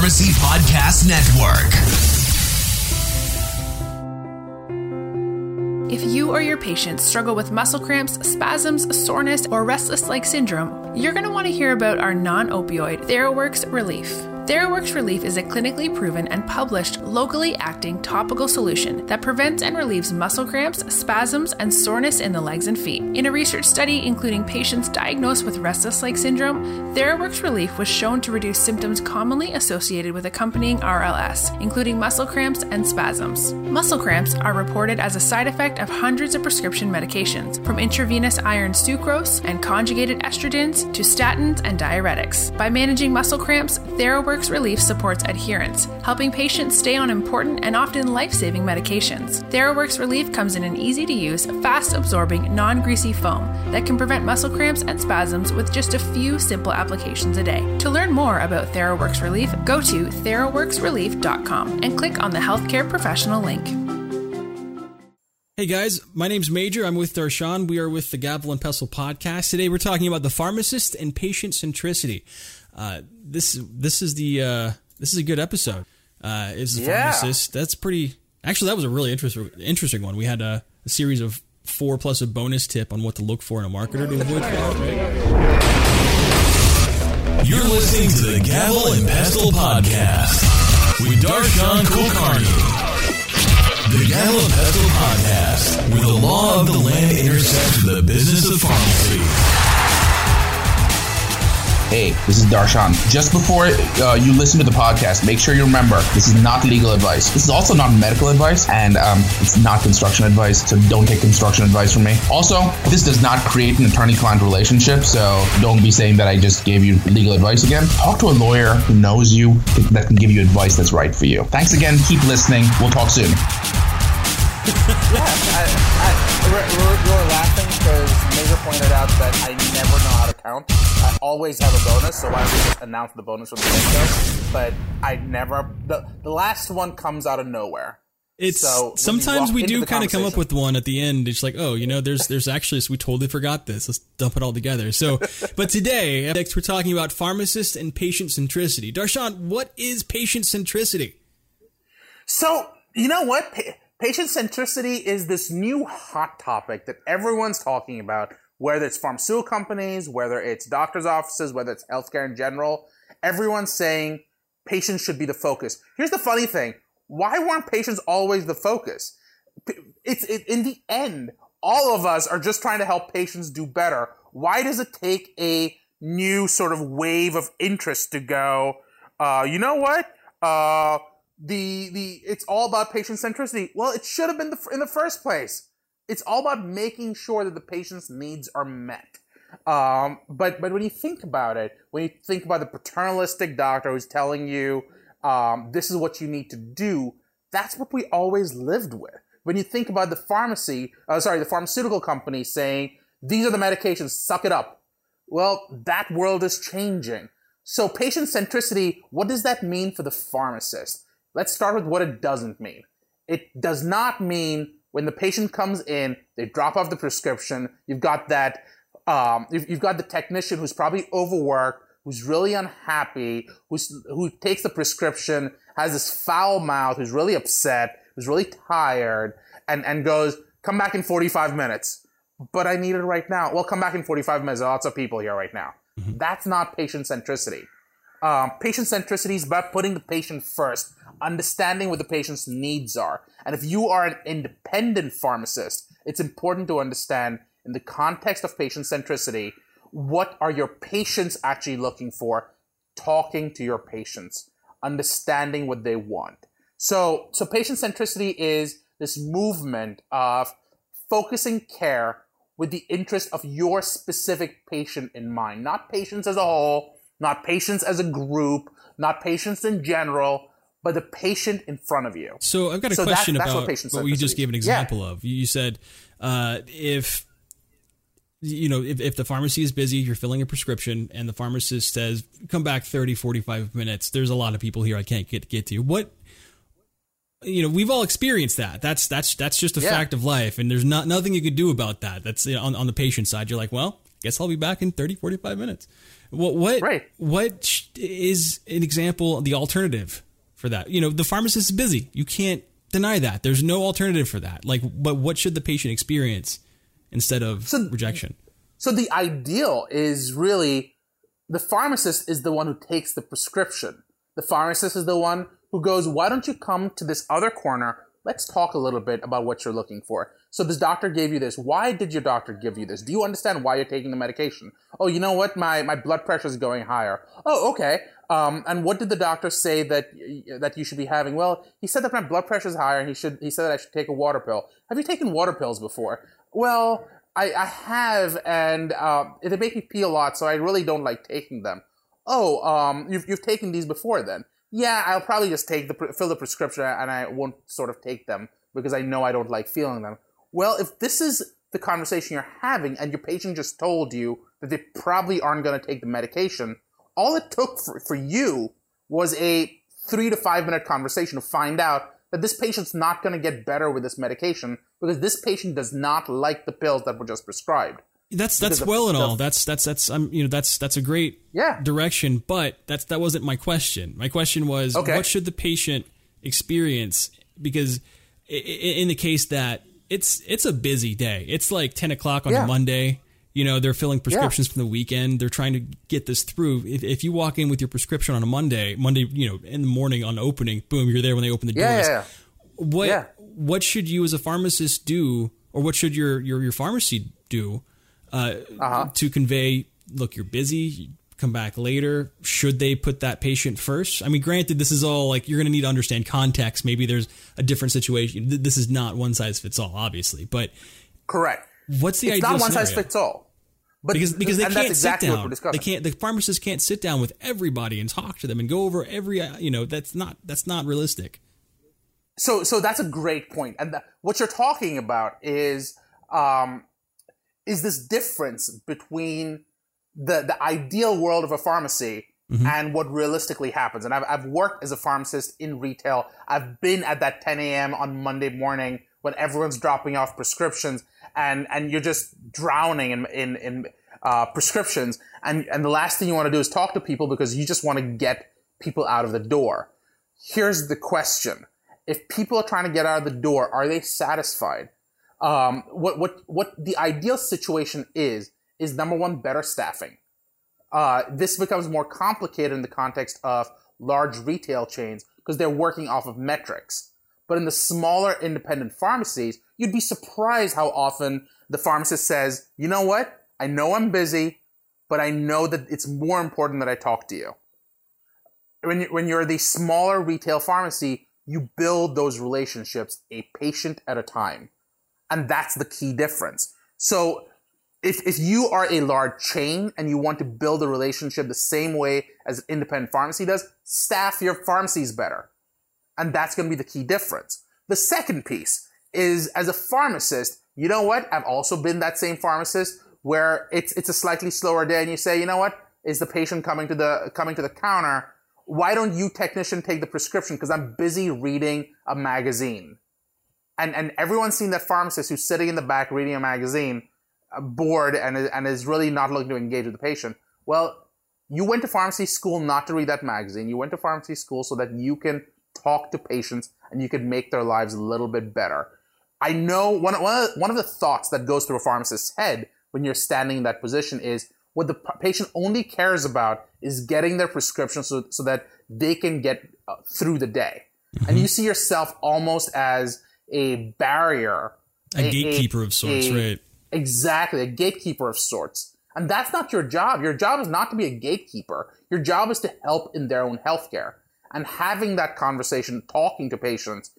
Pharmacy Podcast Network. If you or your patient struggle with muscle cramps, spasms, soreness, or restless leg syndrome, you're going to want to hear about our non opioid TheraWorks Relief. TheraWorks Relief is a clinically proven and published locally acting topical solution that prevents and relieves muscle cramps, spasms, and soreness in the legs and feet. In a research study including patients diagnosed with restless leg syndrome, TheraWorks Relief was shown to reduce symptoms commonly associated with accompanying RLS, including muscle cramps and spasms. Muscle cramps are reported as a side effect of hundreds of prescription medications, from intravenous iron sucrose and conjugated estrogens to statins and diuretics. By managing muscle cramps, TheraWorks Relief supports adherence, helping patients stay on important and often life saving medications. TheraWorks Relief comes in an easy to use, fast absorbing, non greasy foam that can prevent muscle cramps and spasms with just a few simple applications a day. To learn more about TheraWorks Relief, go to theraworksrelief.com and click on the healthcare professional link. Hey guys, my name's Major. I'm with Darshan. We are with the Gavel and Pestle podcast. Today we're talking about the pharmacist and patient centricity. Uh, this this is the uh, this is a good episode. Uh, is the Yeah. pharmacist? That's pretty. Actually, that was a really interesting interesting one. We had a, a series of four plus a bonus tip on what to look for in a marketer to avoid fraud. Right? You're listening to the Gavel and Pestle Podcast with Darshan Kulkarni. The and Pestle Podcast, where the law of the land intersects the business of pharmacy. Hey, this is Darshan. Just before uh, you listen to the podcast, make sure you remember this is not legal advice. This is also not medical advice, and um, it's not construction advice, so don't take construction advice from me. Also, this does not create an attorney client relationship, so don't be saying that I just gave you legal advice again. Talk to a lawyer who knows you, that can give you advice that's right for you. Thanks again. Keep listening. We'll talk soon. Yeah, I, I, we're, we're, we're laughing because Major pointed out that I never know how to count. I always have a bonus, so why don't we just announce the bonus from the get-go? But I never. The, the last one comes out of nowhere. It's So, sometimes we do kind of come up with one at the end. It's like, oh, you know, there's there's actually we totally forgot this. Let's dump it all together. So, but today next we're talking about pharmacist and patient centricity. Darshan, what is patient centricity? So, you know what? Pa- patient centricity is this new hot topic that everyone's talking about, whether it's pharmaceutical companies, whether it's doctors' offices, whether it's healthcare in general. Everyone's saying patients should be the focus. Here's the funny thing why weren't patients always the focus? It's it, in the end, all of us are just trying to help patients do better. Why does it take a new sort of wave of interest to go? Uh, you know what? Uh, the the it's all about patient centricity. Well, it should have been the, in the first place. It's all about making sure that the patient's needs are met. Um, but but when you think about it, when you think about the paternalistic doctor who's telling you um, this is what you need to do, that's what we always lived with. When you think about the pharmacy, uh, sorry, the pharmaceutical company saying these are the medications, suck it up. Well, that world is changing. So patient centricity, what does that mean for the pharmacist? Let's start with what it doesn't mean. It does not mean when the patient comes in, they drop off the prescription. You've got that, um, you've, you've got the technician who's probably overworked, who's really unhappy, who's, who takes the prescription, has this foul mouth, who's really upset, who's really tired, and, and goes, come back in 45 minutes. But I need it right now. Well, come back in 45 minutes. There are lots of people here right now. That's not patient centricity. Um, patient centricity is about putting the patient first, understanding what the patient's needs are. And if you are an independent pharmacist, it's important to understand in the context of patient centricity, what are your patients actually looking for? Talking to your patients, understanding what they want. So, so patient centricity is this movement of focusing care with the interest of your specific patient in mind, not patients as a whole, not patients as a group, not patients in general, but the patient in front of you. So I've got a So question that's about patient what you just gave an is. Yeah. example of. You said uh, if you know if, if the pharmacy is busy, you're filling a prescription, and the pharmacist says, "Come back 30, 45 minutes." There's a lot of people here I can't get get to. What you know, we've all experienced that. That's that's that's just a Yeah. fact of life, and there's not nothing you could do about that. That's you know, on on the patient side. You're like, well, guess I'll be back in 30, 45 minutes. What what Right. what is an example the alternative for that? You know, the pharmacist is busy. You can't deny that. There's no alternative for that. Like, but what should the patient experience instead of So- rejection? So the ideal is really the pharmacist is the one who takes the prescription. The pharmacist is the one who goes, why don't you come to this other corner? Let's talk a little bit about what you're looking for. So this doctor gave you this. Why did your doctor give you this? Do you understand why you're taking the medication? Oh, you know what? My, my blood pressure is going higher. Oh, okay. Um, and what did the doctor say that that you should be having? Well, he said that my blood pressure is higher. And he should he said that I should take a water pill. Have you taken water pills before? Well, I, I have, and um, they make me pee a lot, so I really don't like taking them. Oh, um, you've you've taken these before then? Yeah, I'll probably just take the fill the prescription, and I won't sort of take them because I know I don't like feeling them. Well, if this is the conversation you're having, and your patient just told you that they probably aren't going to take the medication, all it took for, for you was a three to five minute conversation to find out that this patient's not going to get better with this medication because this patient does not like the pills that were just prescribed. That's that's well and all. That's that's that's um you know that's that's a great Yeah. direction, but that's that wasn't my question. My question was Okay. what should the patient experience because in the case that it's it's a busy day. It's like ten o'clock on Yeah. a Monday. You know they're filling prescriptions from the weekend. They're trying to get this through. If, if you walk in with your prescription on a Monday, Monday, you know, in the morning on opening, boom, you're there when they open the Yeah, doors yeah, yeah. what Yeah. what should you as a pharmacist do or what should your your, your pharmacy do uh, Uh-huh. to convey look you're busy come back later should they put that patient first i mean granted this is all like you're going to need to understand context maybe there's a different situation this is not one size fits all obviously but Correct. What's the It's ideal not one size fits all, But because because they can't that's exactly sit what down. we're They can't. The pharmacist can't sit down with everybody and talk to them and go over every. uh, You know, that's not that's not realistic. so so that's a great point. and the, what you're talking about is um, is this difference between the the ideal world of a pharmacy and what realistically happens and I've, I've worked as a pharmacist in retail i've been at that 10 a.m on monday morning when everyone's dropping off prescriptions and and you're just drowning in in, in uh, prescriptions. And and the last thing you want to do is talk to people because you just want to get people out of the door. Here's the question. If people are trying to get out of the door are they satisfied? Um, what what what the ideal situation is is number one better staffing. Uh, this becomes more complicated in the context of large retail chains because they're working off of metrics. But in the smaller independent pharmacies you'd be surprised how often the pharmacist says you know what i know i'm busy but i know that it's more important that i talk to you when, when you're the smaller retail pharmacy, you build those relationships a patient at a time. And that's the key difference. So if, if you are a large chain and you want to build a relationship the same way as an independent pharmacy does, staff your pharmacies better. And that's going to be the key difference. The second piece is as a pharmacist, you know what? I've also been that same pharmacist where it's, it's a slightly slower day and you say, you know what? Is the patient coming to the, coming to the counter? Why don't you technician take the prescription? Cause I'm busy reading a magazine. And, and everyone's seen that pharmacist who's sitting in the back reading a magazine, uh, bored and, and is really not looking to engage with the patient. Well, you went to pharmacy school not to read that magazine. You went to pharmacy school so that you can talk to patients and you can make their lives a little bit better. I know one, one, of, one of the thoughts that goes through a pharmacist's head when you're standing in that position is what the patient only cares about is getting their prescription so, so that they can get uh, through the day. And you see yourself almost as a barrier, A, gatekeeper of sorts, a- right? Exactly, a gatekeeper of sorts. And that's not your job. Your job is not to be a gatekeeper. Your job is to help in their own healthcare. And having that conversation, talking to patients,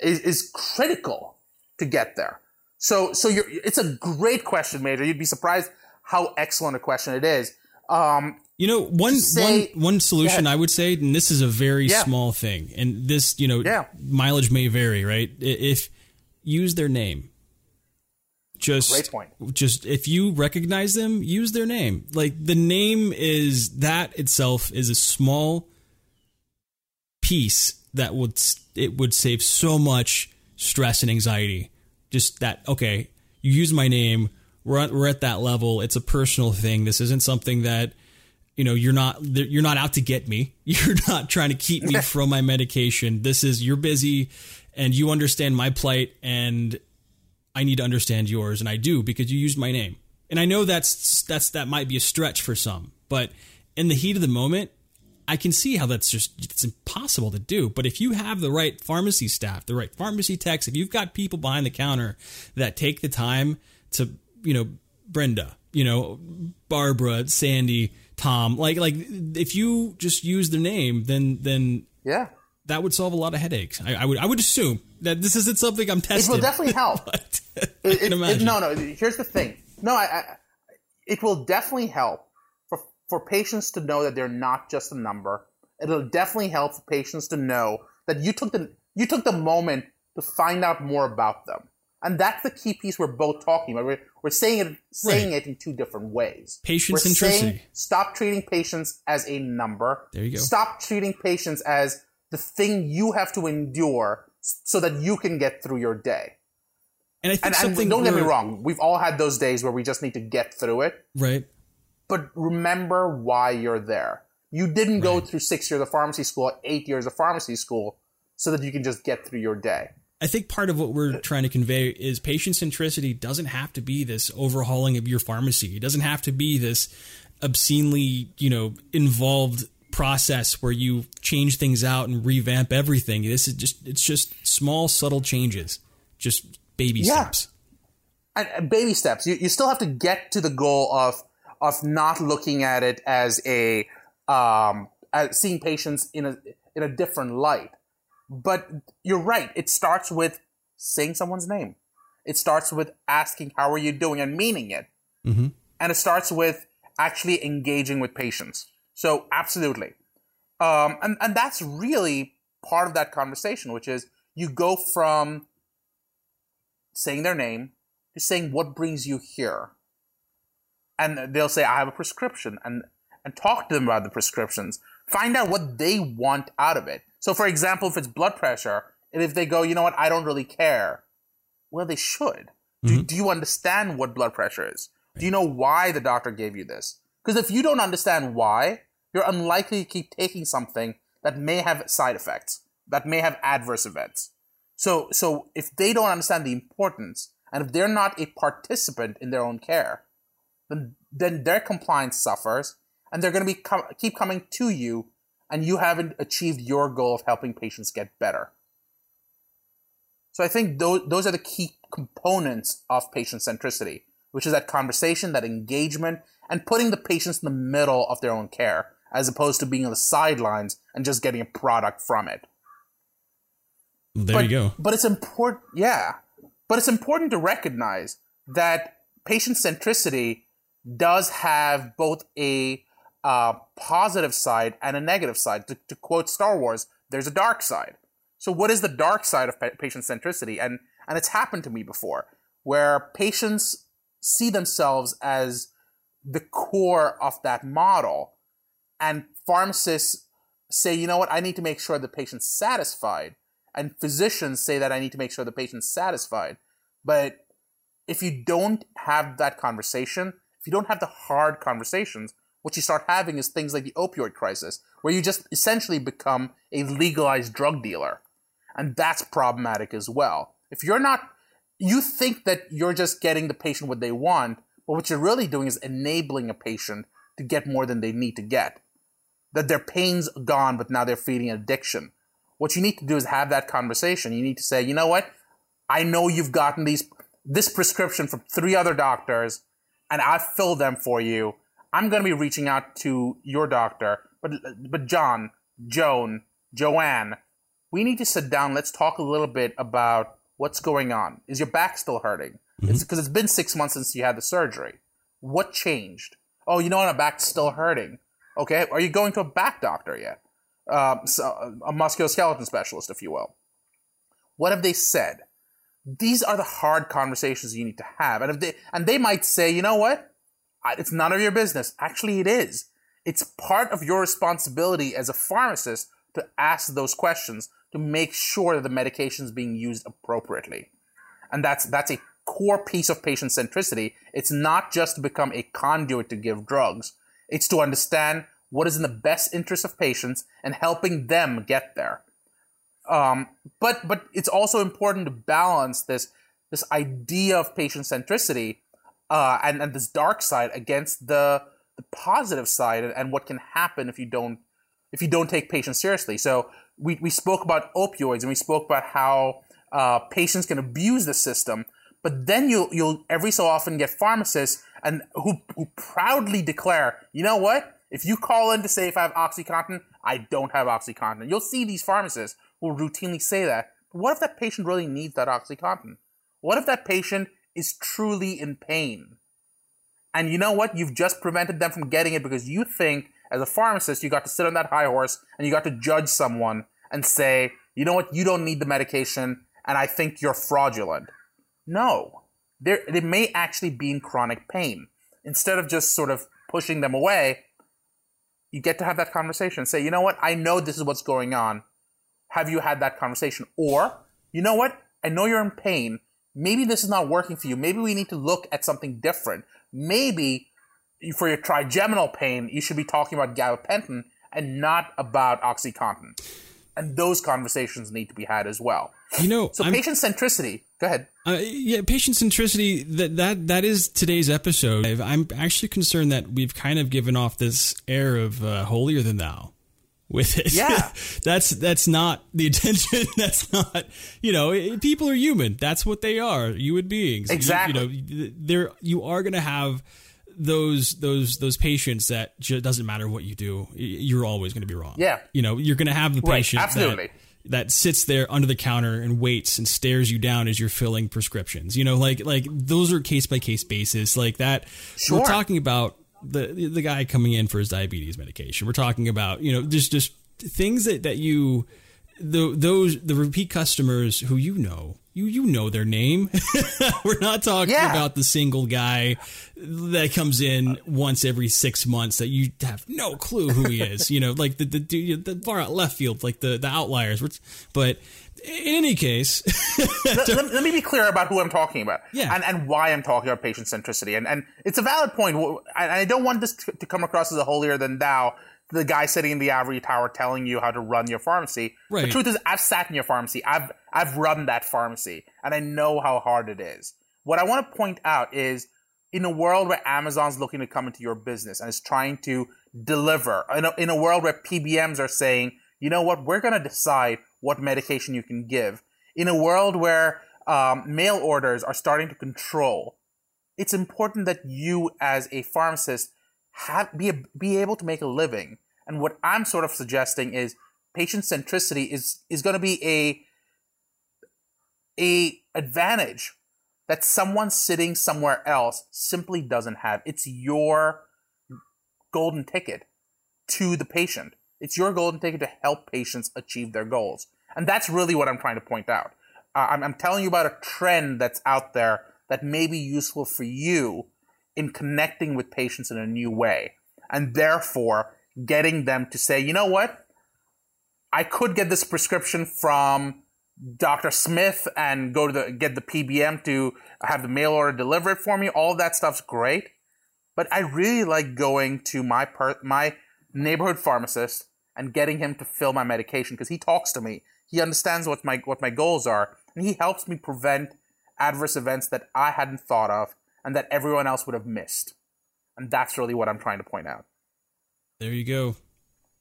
is, is critical to get there. So, so you're, it's a great question, Major. You'd be surprised how excellent a question it is. Um, You know, one say- one one solution Yeah. I would say, and this is a very Yeah. small thing, and this you know Yeah. mileage may vary, right? If use their name, just Great point. Just if you recognize them, use their name. Like the name is that itself is a small piece that would it would save so much stress and anxiety. Just that okay, you use my name. we're at, we're at that level. It's a personal thing. This isn't something that you know you're not you're not out to get me. You're not trying to keep me from my medication. This is you're busy and you understand my plight and I need to understand yours and I do because you used my name. And I know that's that's that might be a stretch for some, but in the heat of the moment, I can see how that's just it's impossible to do. But if you have the right pharmacy staff, the right pharmacy techs, if you've got people behind the counter that take the time to, you know, Brenda, you know, Barbara, Sandy, Tom, like like if you just use their name, then then yeah, that would solve a lot of headaches. I, I would I would assume that this isn't something I'm testing. It will definitely help. it- it- no, no. Here's the thing. No, I, I, it will definitely help for patients to know that they're not just a number. It'll definitely help for patients to know that you took the you took the moment to find out more about them, and that's the key piece we're both talking about. We're, we're saying it saying it in two different ways. Patient We're saying centricity. stop treating patients as a number. There you go. Stop treating patients as the thing you have to endure so that you can get through your day. And I think And, and something don't get me wrong, we've all had those days where we just need to get through it. right? But remember why you're there. You didn't go through six years of pharmacy school, eight years of pharmacy school, so that you can just get through your day. I think part of what we're trying to convey is patient centricity doesn't have to be this overhauling of your pharmacy. It doesn't have to be this obscenely, you know, involved process where you change things out and revamp everything. This is just it's just small subtle changes. Just baby Yeah. steps. and, and baby steps. You, you still have to get to the goal of of not looking at it as a um, as seeing patients in a in a different light. But you're right. It starts with saying someone's name. It starts with asking how are you doing and meaning it. Mhm. And it starts with actually engaging with patients. So absolutely. Um, and, and that's really part of that conversation, which is you go from saying their name to saying what brings you here. And they'll say, I have a prescription and, and talk to them about the prescriptions. Find out what they want out of it. So for example, if it's blood pressure, and if they go, you know what, I don't really care. Well, they should. Do, mm-hmm. do you understand what blood pressure is? Do you know why the doctor gave you this? Because if you don't understand why, you're unlikely to keep taking something that may have side effects, that may have adverse events. So, so if they don't understand the importance, and if they're not a participant in their own care, then then their compliance suffers, and they're going to be com- keep coming to you, and you haven't achieved your goal of helping patients get better. So I think those those are the key components of patient centricity, which is that conversation, that engagement, and putting the patients in the middle of their own care, as opposed to being on the sidelines and just getting a product from it There but, you go. But it's important, yeah. But it's important to recognize that patient centricity does have both a uh, positive side and a negative side. To, to quote Star Wars, there's a dark side. So, what is the dark side of patient centricity? And and it's happened to me before, where patients see themselves as the core of that model, and pharmacists say, you know what, I need to make sure the patient's satisfied and physicians say that I need to make sure the patient's satisfied. But if you don't have that conversation, if you don't have the hard conversations, what you start having is things like the opioid crisis, where you just essentially become a legalized drug dealer. And that's problematic as well. If you're not, you think that you're just getting the patient what they want, but what you're really doing is enabling a patient to get more than they need to get. That their pain's gone, but now they're feeding addiction what you need to do is have that conversation. You need to say, you know what? I know you've gotten these this prescription from three other doctors, and I fill them for you. I'm going to be reaching out to your doctor, but but John, Joan, Joanne, we need to sit down. Let's talk a little bit about what's going on. Is your back still hurting? It's because it's been six months since you had the surgery. What changed? Oh, you know what? My back's still hurting. Okay, are you going to a back doctor yet? um, so, a musculoskeleton specialist, if you will. What have they said? These are the hard conversations you need to have, and if they and they might say, you know what, it's none of your business. Actually, it is. It's part of your responsibility as a pharmacist to ask those questions to make sure that the medication is being used appropriately, and that's that's a core piece of patient centricity. It's not just to become a conduit to give drugs. It's to understand what is in the best interest of patients and helping them get there. Um, but but it's also important to balance this this idea of patient centricity uh, and and this dark side against the the positive side and, and what can happen if you don't if you don't take patients seriously. So we, we spoke about opioids and we spoke about how uh, patients can abuse the system, but then you'll you'll every so often get pharmacists and who who proudly declare, you know what? If you call in to say if I have OxyContin, I don't have OxyContin. You'll see these pharmacists will routinely say that. But what if that patient really needs that OxyContin? What if that patient is truly in pain? And you know what? You've just prevented them from getting it because you think, as a pharmacist, you got to sit on that high horse and you got to judge someone and say, you know what? You don't need the medication and I think you're fraudulent. No. They're, they may actually be in chronic pain. Instead of just sort of pushing them away, you get to have that conversation. Say, you know what? I know this is what's going on. Have you had that conversation? Or, you know what? I know you're in pain. Maybe this is not working for you. Maybe we need to look at something different. Maybe for your trigeminal pain, you should be talking about gabapentin and not about OxyContin. And those conversations need to be had as well. You know, so I'm- patient centricity. Go ahead. Uh, yeah, patient centricity. That that that is today's episode. I'm actually concerned that we've kind of given off this air of uh, holier than thou with it. Yeah. that's that's not the intention. That's not you know people are human. That's what they are. Human beings. Exactly. You, know, there you are going to have those those those patients that ju- doesn't matter what you do, you're always going to be wrong. Yeah. You know, you're going to have the Right, patient that- absolutely. that sits there under the counter and waits and stares you down as you're filling prescriptions. You know, like like those are case by case basis. Like that. Sure. We're talking about the the guy coming in for his diabetes medication. We're talking about you know just just things that that you the, those the repeat customers who you know you you know their name. We're not talking Yeah. about the single guy that comes in once every six months that you have no clue who he is. you know, like the the dude- the far out left field, like the the outliers. But in any case, let, let- let me be clear about who I'm talking about Yeah. and, and why I'm talking about patient centricity. And, and it's a valid point. And I don't want this to come across as a holier than thou, the guy sitting in the ivory tower telling you how to run your pharmacy. The truth is, I've sat in your pharmacy. I've, I've run that pharmacy and I know how hard it is. What I want to point out is in a world where Amazon's looking to come into your business and is trying to deliver, in a, in a world where PBMs are saying, you know what, we're going to decide what medication you can give, in a world where um, mail orders are starting to control, it's important that you as a pharmacist have be, be able to make a living. And what I'm sort of suggesting is patient centricity is, is going to be a, a advantage that someone sitting somewhere else simply doesn't have. It's your golden ticket to the patient. It's your golden ticket to help patients achieve their goals. And that's really what I'm trying to point out. Uh, I'm, I'm telling you about a trend that's out there that may be useful for you in connecting with patients in a new way. And therefore, getting them to say, you know what? I could get this prescription from Dr. Smith and go to the get the PBM to have the mail order deliver it for me. All that stuff's great, but I really like going to my per- my neighborhood pharmacist and getting him to fill my medication because he talks to me. He understands what my what my goals are, and he helps me prevent adverse events that I hadn't thought of and that everyone else would have missed. And that's really what I'm trying to point out. there you go.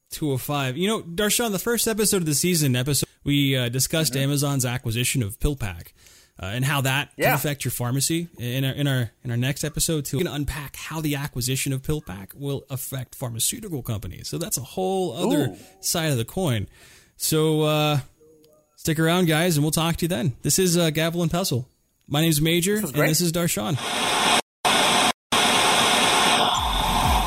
205. You know, Darshan, the first episode of the season, episode we uh, discussed Amazon's acquisition of PillPack uh, and how that can affect your pharmacy. In our in our in our next episode, too, we're going to unpack how the acquisition of PillPack will affect pharmaceutical companies. So that's a whole other Ooh. side of the coin. So uh, stick around, guys, and we'll talk to you then. This is uh, Gavel and Pestle. My name's Major, was and this is Darshan.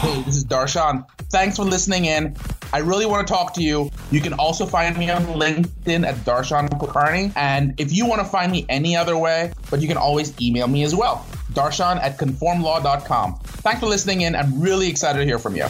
Hey, this is Darshan. Thanks for listening in. I really want to talk to you. You can also find me on LinkedIn at Darshan Kulkarni. And if you want to find me any other way, but you can always email me as well. Darshan at kulkarnilaw.com. Thanks for listening in. I'm really excited to hear from you.